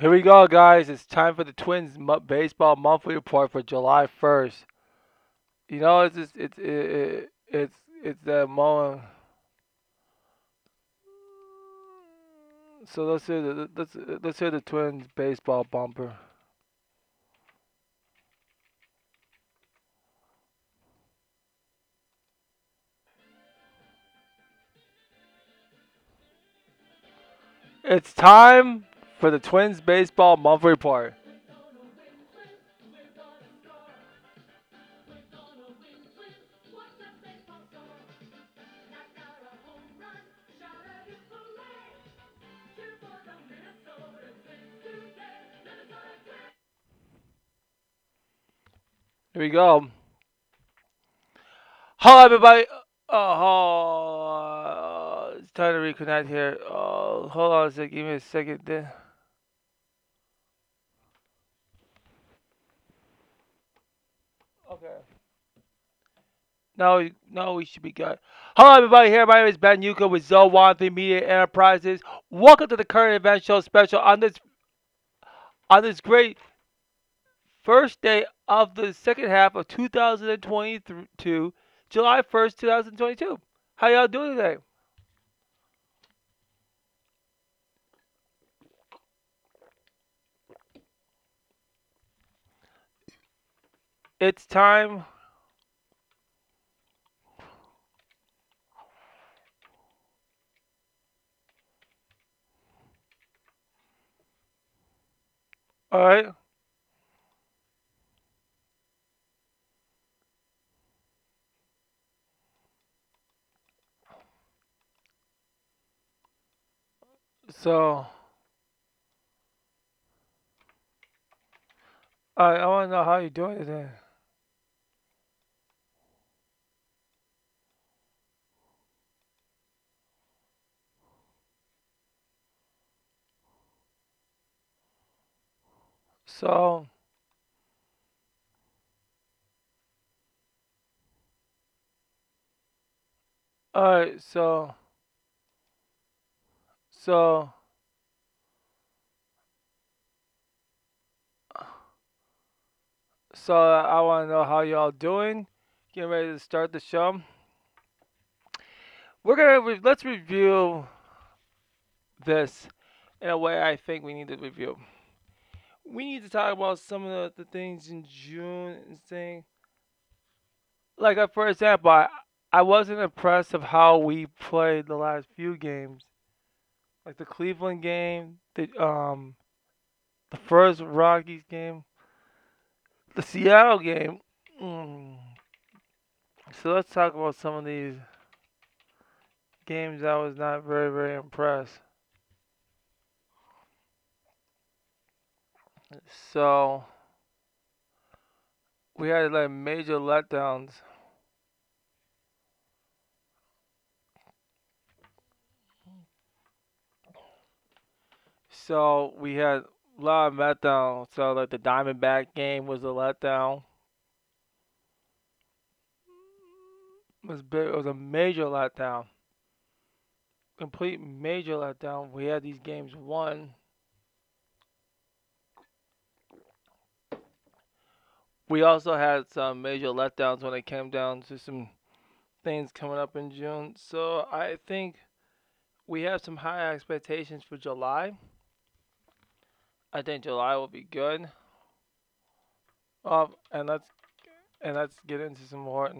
Here we go, guys. It's time for the Twins baseball monthly report for July 1st. You know, it's just, it's it, it, it's it's that moment. So let's hear the let's let's hear the Twins baseball bumper. It's time for the Twins baseball monthly report. Here we go. Hello, everybody. Oh, it's time to reconnect here. Oh, hold on a second. Give me a second. There. No, no, we should be good. Hello, everybody. Here, my name is Ben Yuka with Zowanthi Media Enterprises. Welcome to the current event show special on this on this great first day of the second half of 2022, July 1st, 2022. How y'all doing today? It's time. All right. So, I I want to know how you're doing today. So, all right. So, so, so I want to know how y'all doing. Getting ready to start the show. We're gonna re- let's review this in a way I think we need to review. We need to talk about some of the, the things in June and thing. Like uh, for example, I, I wasn't impressed of how we played the last few games. Like the Cleveland game, the um the first Rockies game, the Seattle game. Mm. So let's talk about some of these games I was not very very impressed. So we had like major letdowns. So we had a lot of letdown. So like the Diamondback game was a letdown. It was big. It was a major letdown. Complete major letdown. We had these games won. We also had some major letdowns when it came down to some things coming up in June. So I think we have some high expectations for July. I think July will be good. Um, and let's and let's get into some more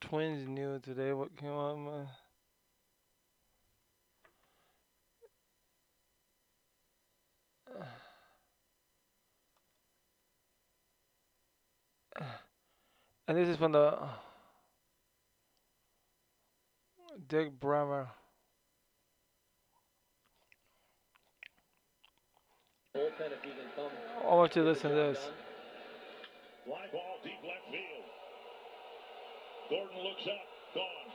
Twins news today. What came on? And this is from the Dick Bremer. I want you to listen to this. Fly ball deep left field. Gordon looks up. Gone.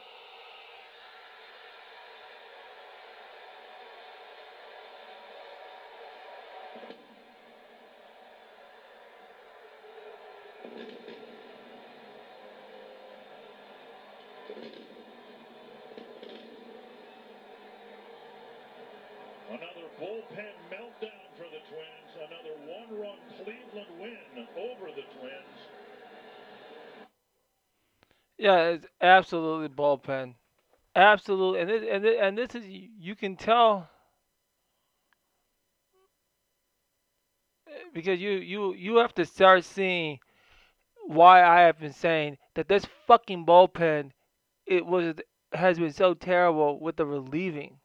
Another bullpen meltdown for the Twins. Another one-run Cleveland win over the Twins. Yeah, it's absolutely bullpen. Absolutely, and and and this is you can tell eh, because you you you have to start seeing why I have been saying that this fucking bullpen it was has been so terrible with the relieving.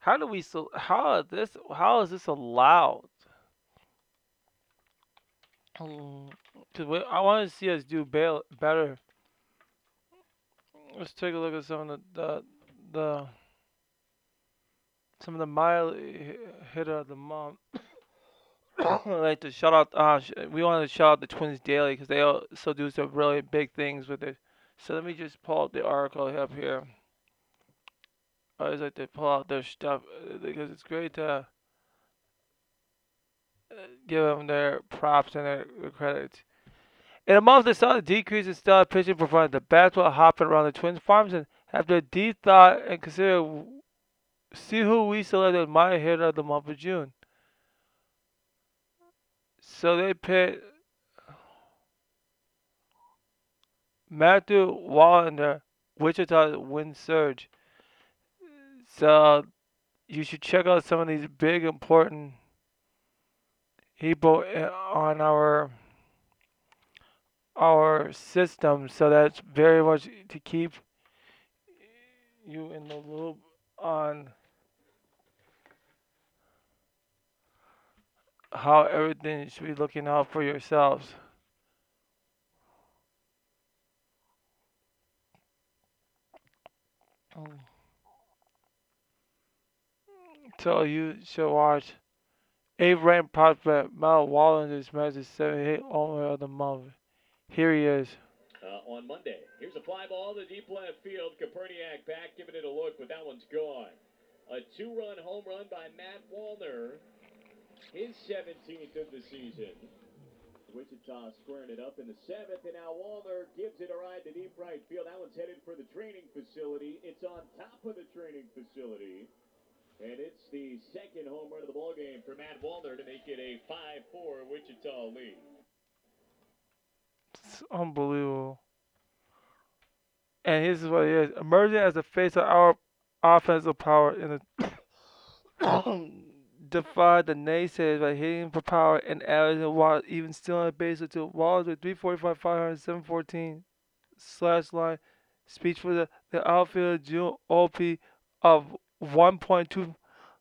How do we so how is this how is this allowed? Because I want to see us do bail, better. Let's take a look at some of the the, the some of the mile hitter of the month. Like to shout out. Uh, we want to shout out the Twins Daily because they also do some really big things with it. So let me just pull up the article up here. I always like to pull out their stuff uh, because it's great to give them their props and their credits. In a month, they saw a decrease in style pitching performance. The bats were hopping around the Twins farms, and after a deep thought and consider, see who we selected my hitter of the month of June. So they picked Matthew Wallinder, Wichita Wind Surge. So you should check out some of these big important people eh, on our our system. So that's very much to keep you in the loop on how everything should be looking out for yourselves. So you should watch eight ranked prospect Mel Wallen's matches seven hit owner of the month. Here he is. Uh, on Monday. Here's a fly ball to deep left field. Koperniak back, giving it a look, but that one's gone. A two-run home run by Matt Wallner his 17th of the season. Wichita squaring it up in the seventh, and now Wallner gives it a ride to deep right field. That one's headed for the training facility. It's on top of the training facility. And it's the second home run of the ball game for Matt Wallner to make it a 5-4 Wichita lead. It's unbelievable. And here's what it is. Emerging as the face of our offensive power in the defied the naysayers by hitting for power and averaging while even still on a base until Wallace with 345, 500, 714 slash line. Speech for the, the outfielder June OP of 1.2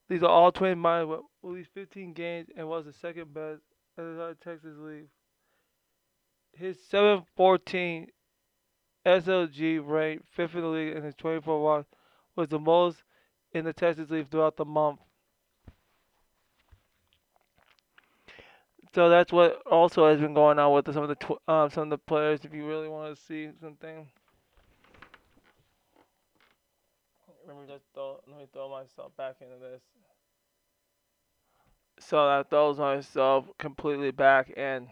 These are all 20 minors with at least 15 games and was the second best in the Texas League. His 714 SLG rate, fifth in the league, and his 24 watts was the most in the Texas League throughout the month. So that's what also has been going on with some of the tw- um, some of the players. If you really want to see something, let me just throw let me throw myself back into this. So that throws myself completely back in.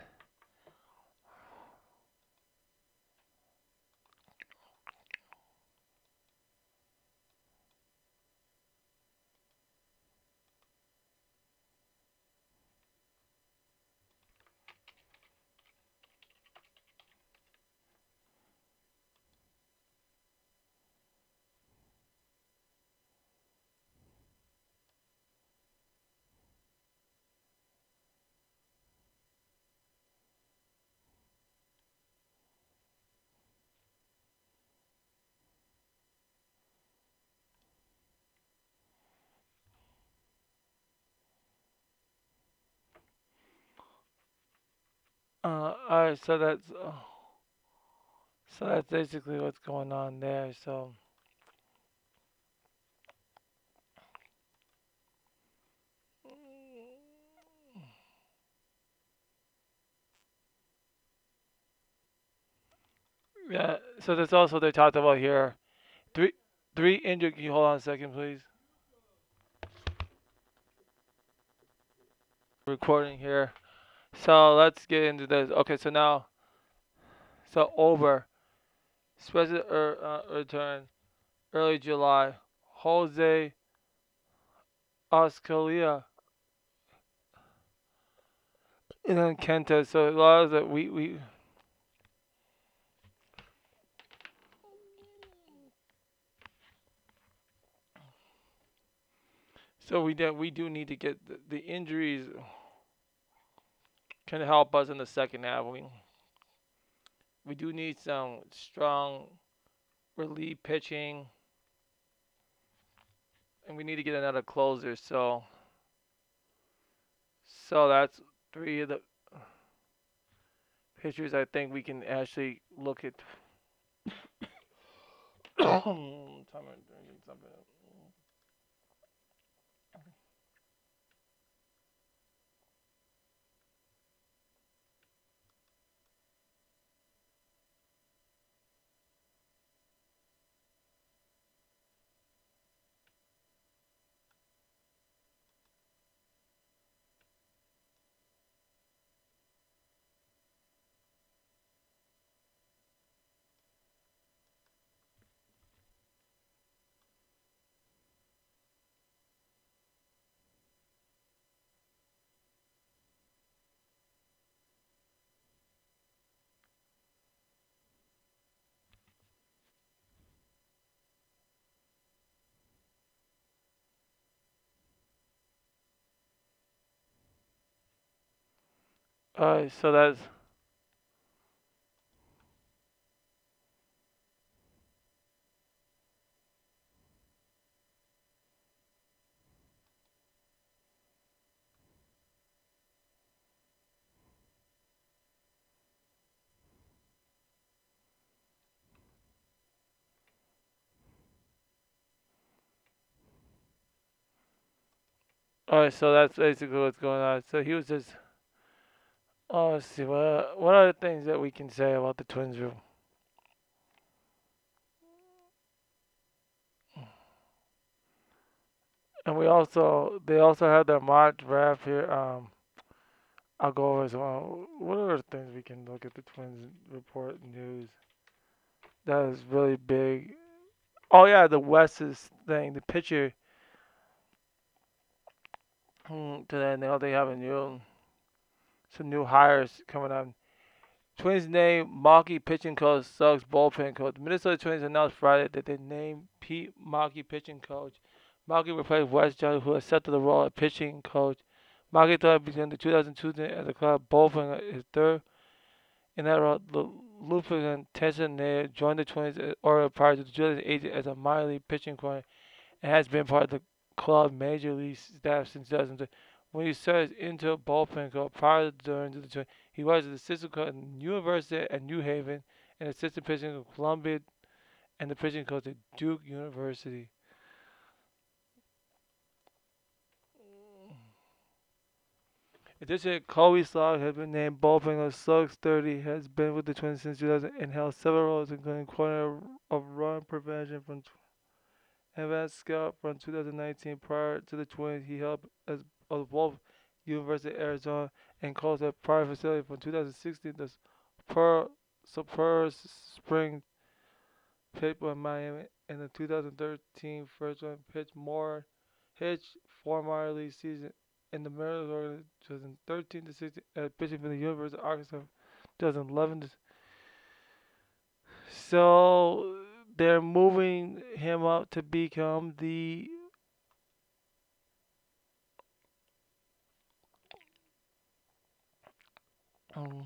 Uh, alright, so that's uh, so that's basically what's going on there. So. Yeah, so that's also they talked about here. Three three injured can you hold on a second please? Recording here. So let's get into this. Okay, so now so over. Special er, uh, return early July. Jose Australia, and then Kenta. So a lot of that we we. So we do, we do need to get the, the injuries can help us in the second half. We we do need some strong relief pitching, and we need to get another closer. So so that's three of the pitchers I think we can actually look at. Alright, so that's alright. So that's basically what's going on. So he was just. Oh, let's see. What what are the things that we can say about the Twins room? And we also they also have their March draft here. Um, I'll go over as well. What are the things we can look at the Twins report news? That is really big. Oh yeah, the Wes's thing. The pitcher hmm, today. Now they have a new some new hires coming on. Twins name Maki pitching coach Suggs bullpen coach. The Minnesota Twins announced Friday that they named Pete Maki pitching coach. Maki replaced Wes Johnson, who accepted the role of pitching coach. Maki thought began the 2002 season at the club bullpen uh, his third in that role. Lupin and Nair joined the Twins uh, or prior to the 2008 as a minor league pitching coach and has been part of the club major league staff since 2002. When he served into bullpen coach prior to during the Twins, he was an assistant coach at University at New Haven and assistant pitching coach at Columbia and the pitching coach at Duke University. Additionally, Colby Slog has been named bullpen coach. Slugs 30 has been with the Twins since 2000 and held several roles, including corner of run prevention from advanced scout from 2019. Prior to the Twins, he held as of Wolf University of Arizona and coached at prior facility from 2016 to Pearl, Spurs Spring Pittsburgh, Miami, in the 2013 first round pitch more Hitch four minor league season in the Mariners organization 2013 to 16 at pitching for the University of Arkansas 2011 to so they're moving him up to become the um,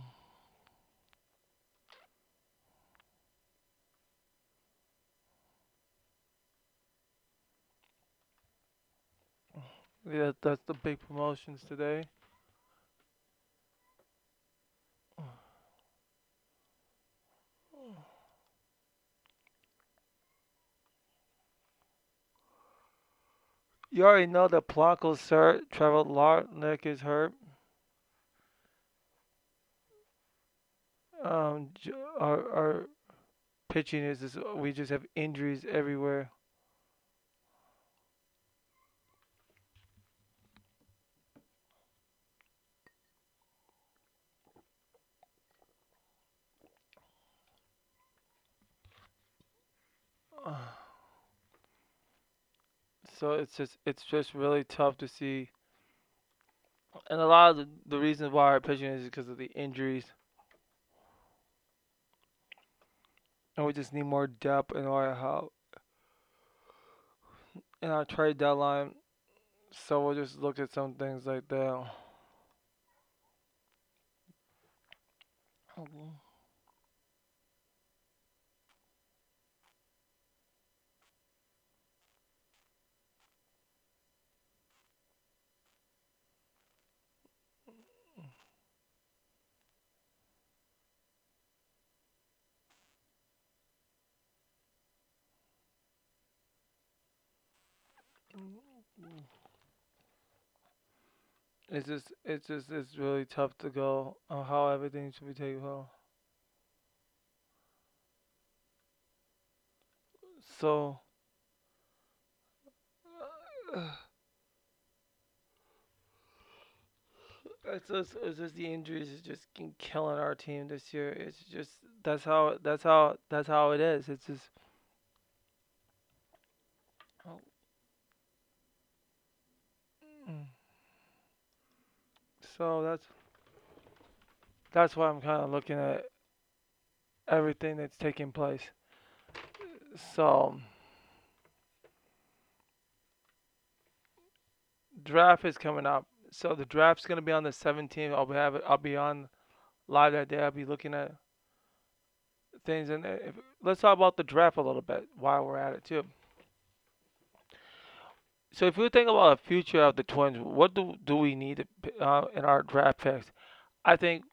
yeah, that's the big promotions today. You already know that Polanco's hurt. Trevor Larnach is hurt. Um, our our pitching is, is we just have injuries everywhere. So it's just it's just really tough to see. And a lot of the, the reasons why our pitching is because of the injuries. And we just need more depth in our help in our trade deadline. So we'll just look at some things like that. It's just, it's just, it's really tough to go on how everything should be taken home. So, it's just, it's just the injuries is just killing our team this year. It's just that's how, that's how, that's how it is. It's just. So that's that's why I'm kind of looking at everything that's taking place. So draft is coming up. So the draft's gonna be on the 17th. I'll be have it. I'll be on live that day. I'll be looking at things and if, let's talk about the draft a little bit while we're at it too. So if you think about the future of the Twins, what do do we need uh, in our draft picks? I think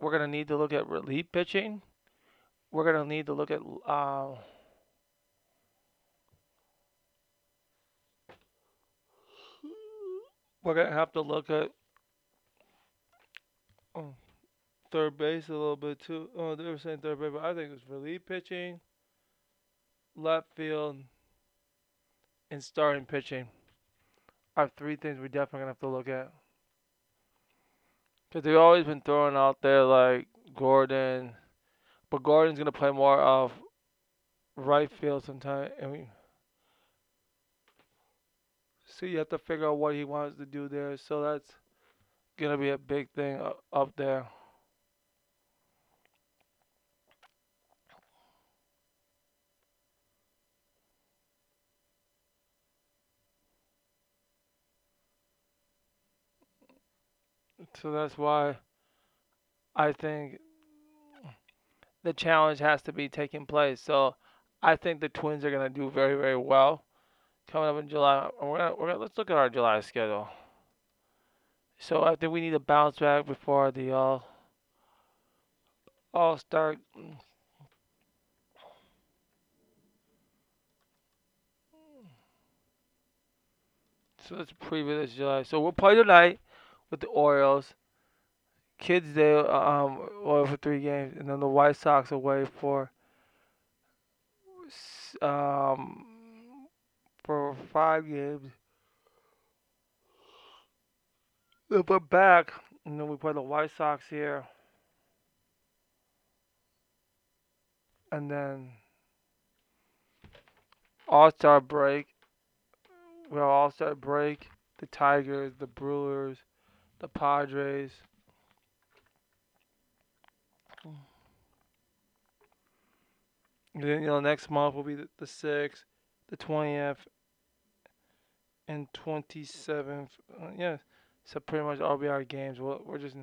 we're gonna need to look at relief pitching. We're gonna need to look at uh, we're gonna have to look at um, third base a little bit too. Oh, they were saying third base, but I think it's relief pitching, left field, and starting pitching are three things we're definitely gonna have to look at. Cause they've always been throwing out there like Gordon, but Gordon's gonna play more of right field sometime, and we, so you have to figure out what he wants to do there. So that's gonna be a big thing up there. So that's why I think the challenge has to be taking place. So I think the Twins are gonna do very very well coming up in July. We're gonna, we're gonna let's look at our July schedule. So I think we need to bounce back before the uh, all all star. So let's preview this July. So we'll play tonight with the Orioles. Kids Day, um, well, for three games, and then the White Sox away for, um, for five games. Then we're back, and then we play the White Sox here, and then All Star break. We have All Star break. The Tigers, the Brewers, the Padres. Then you know next month will be the, the sixth, the twentieth, and twenty seventh. Uh, yeah, so pretty much all be our games. We're, we're just.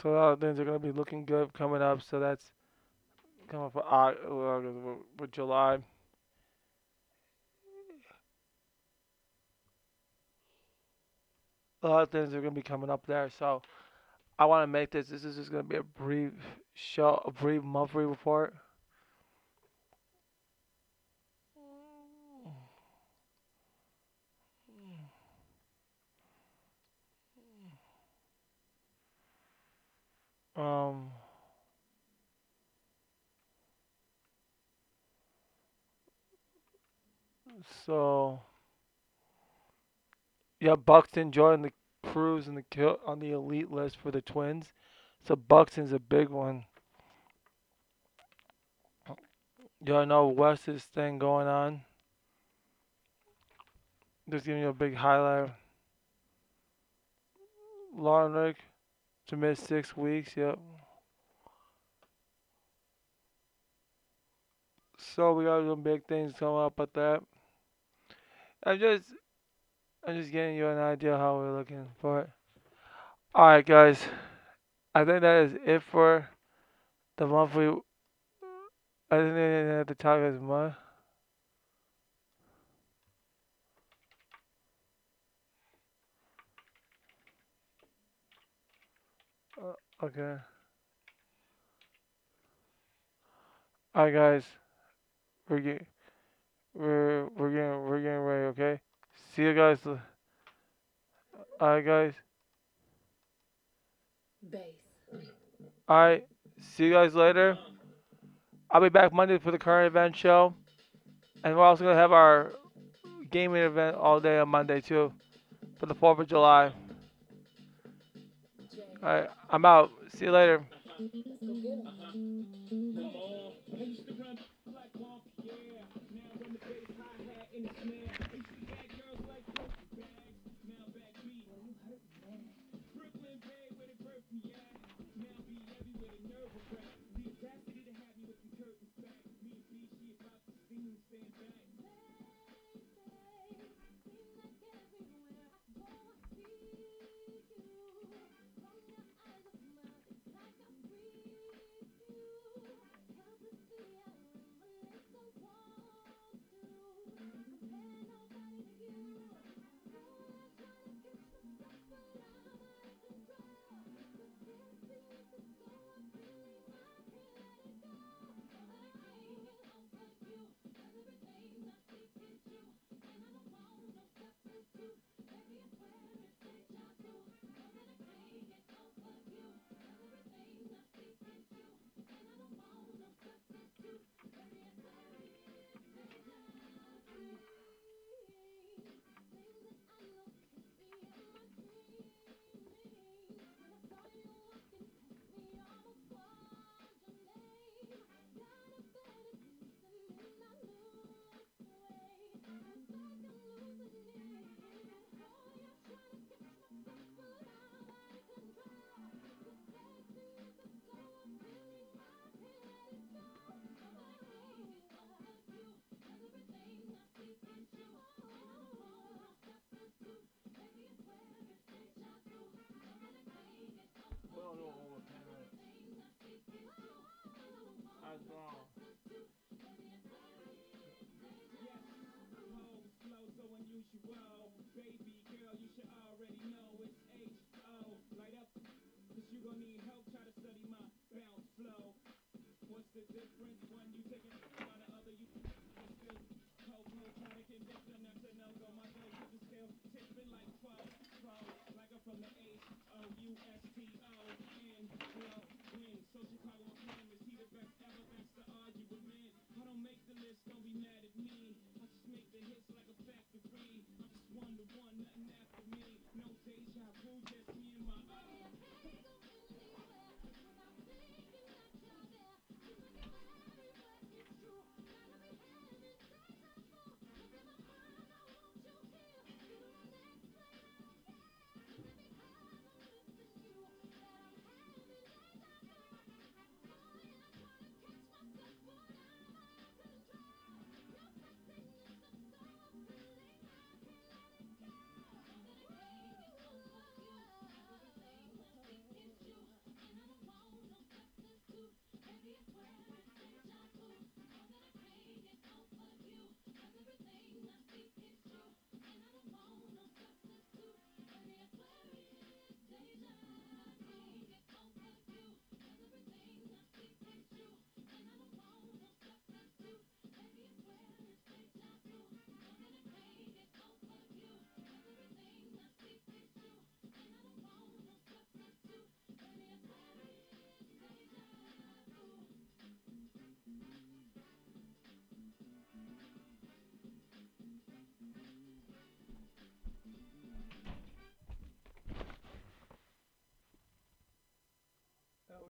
So a lot of things are gonna be looking good coming up. So that's coming for with, with July. A lot of things are gonna be coming up there. So I want to make this. This is just gonna be a brief show, a brief monthly report. Um. So yeah, Buxton joined the Cruise and the on the elite list for the Twins. So Buxton's a big one. Y'all know Wes's thing going on. Just giving you a big highlight. Larnach to miss six weeks. Yep. So we got some big things coming up with that. I'm just, I'm just getting you an idea how we're looking for it. All right, guys. I think that is it for the monthly. I think they have to talk as much. Uh, okay. All right, guys. We're getting, we're we're getting we're getting ready. Okay. See you guys. right, guys. Bass. All right. See you guys later. I'll be back Monday for the current event show, and we're also gonna have our gaming event all day on Monday too, for the Fourth of July. All right. I'm out. See you later.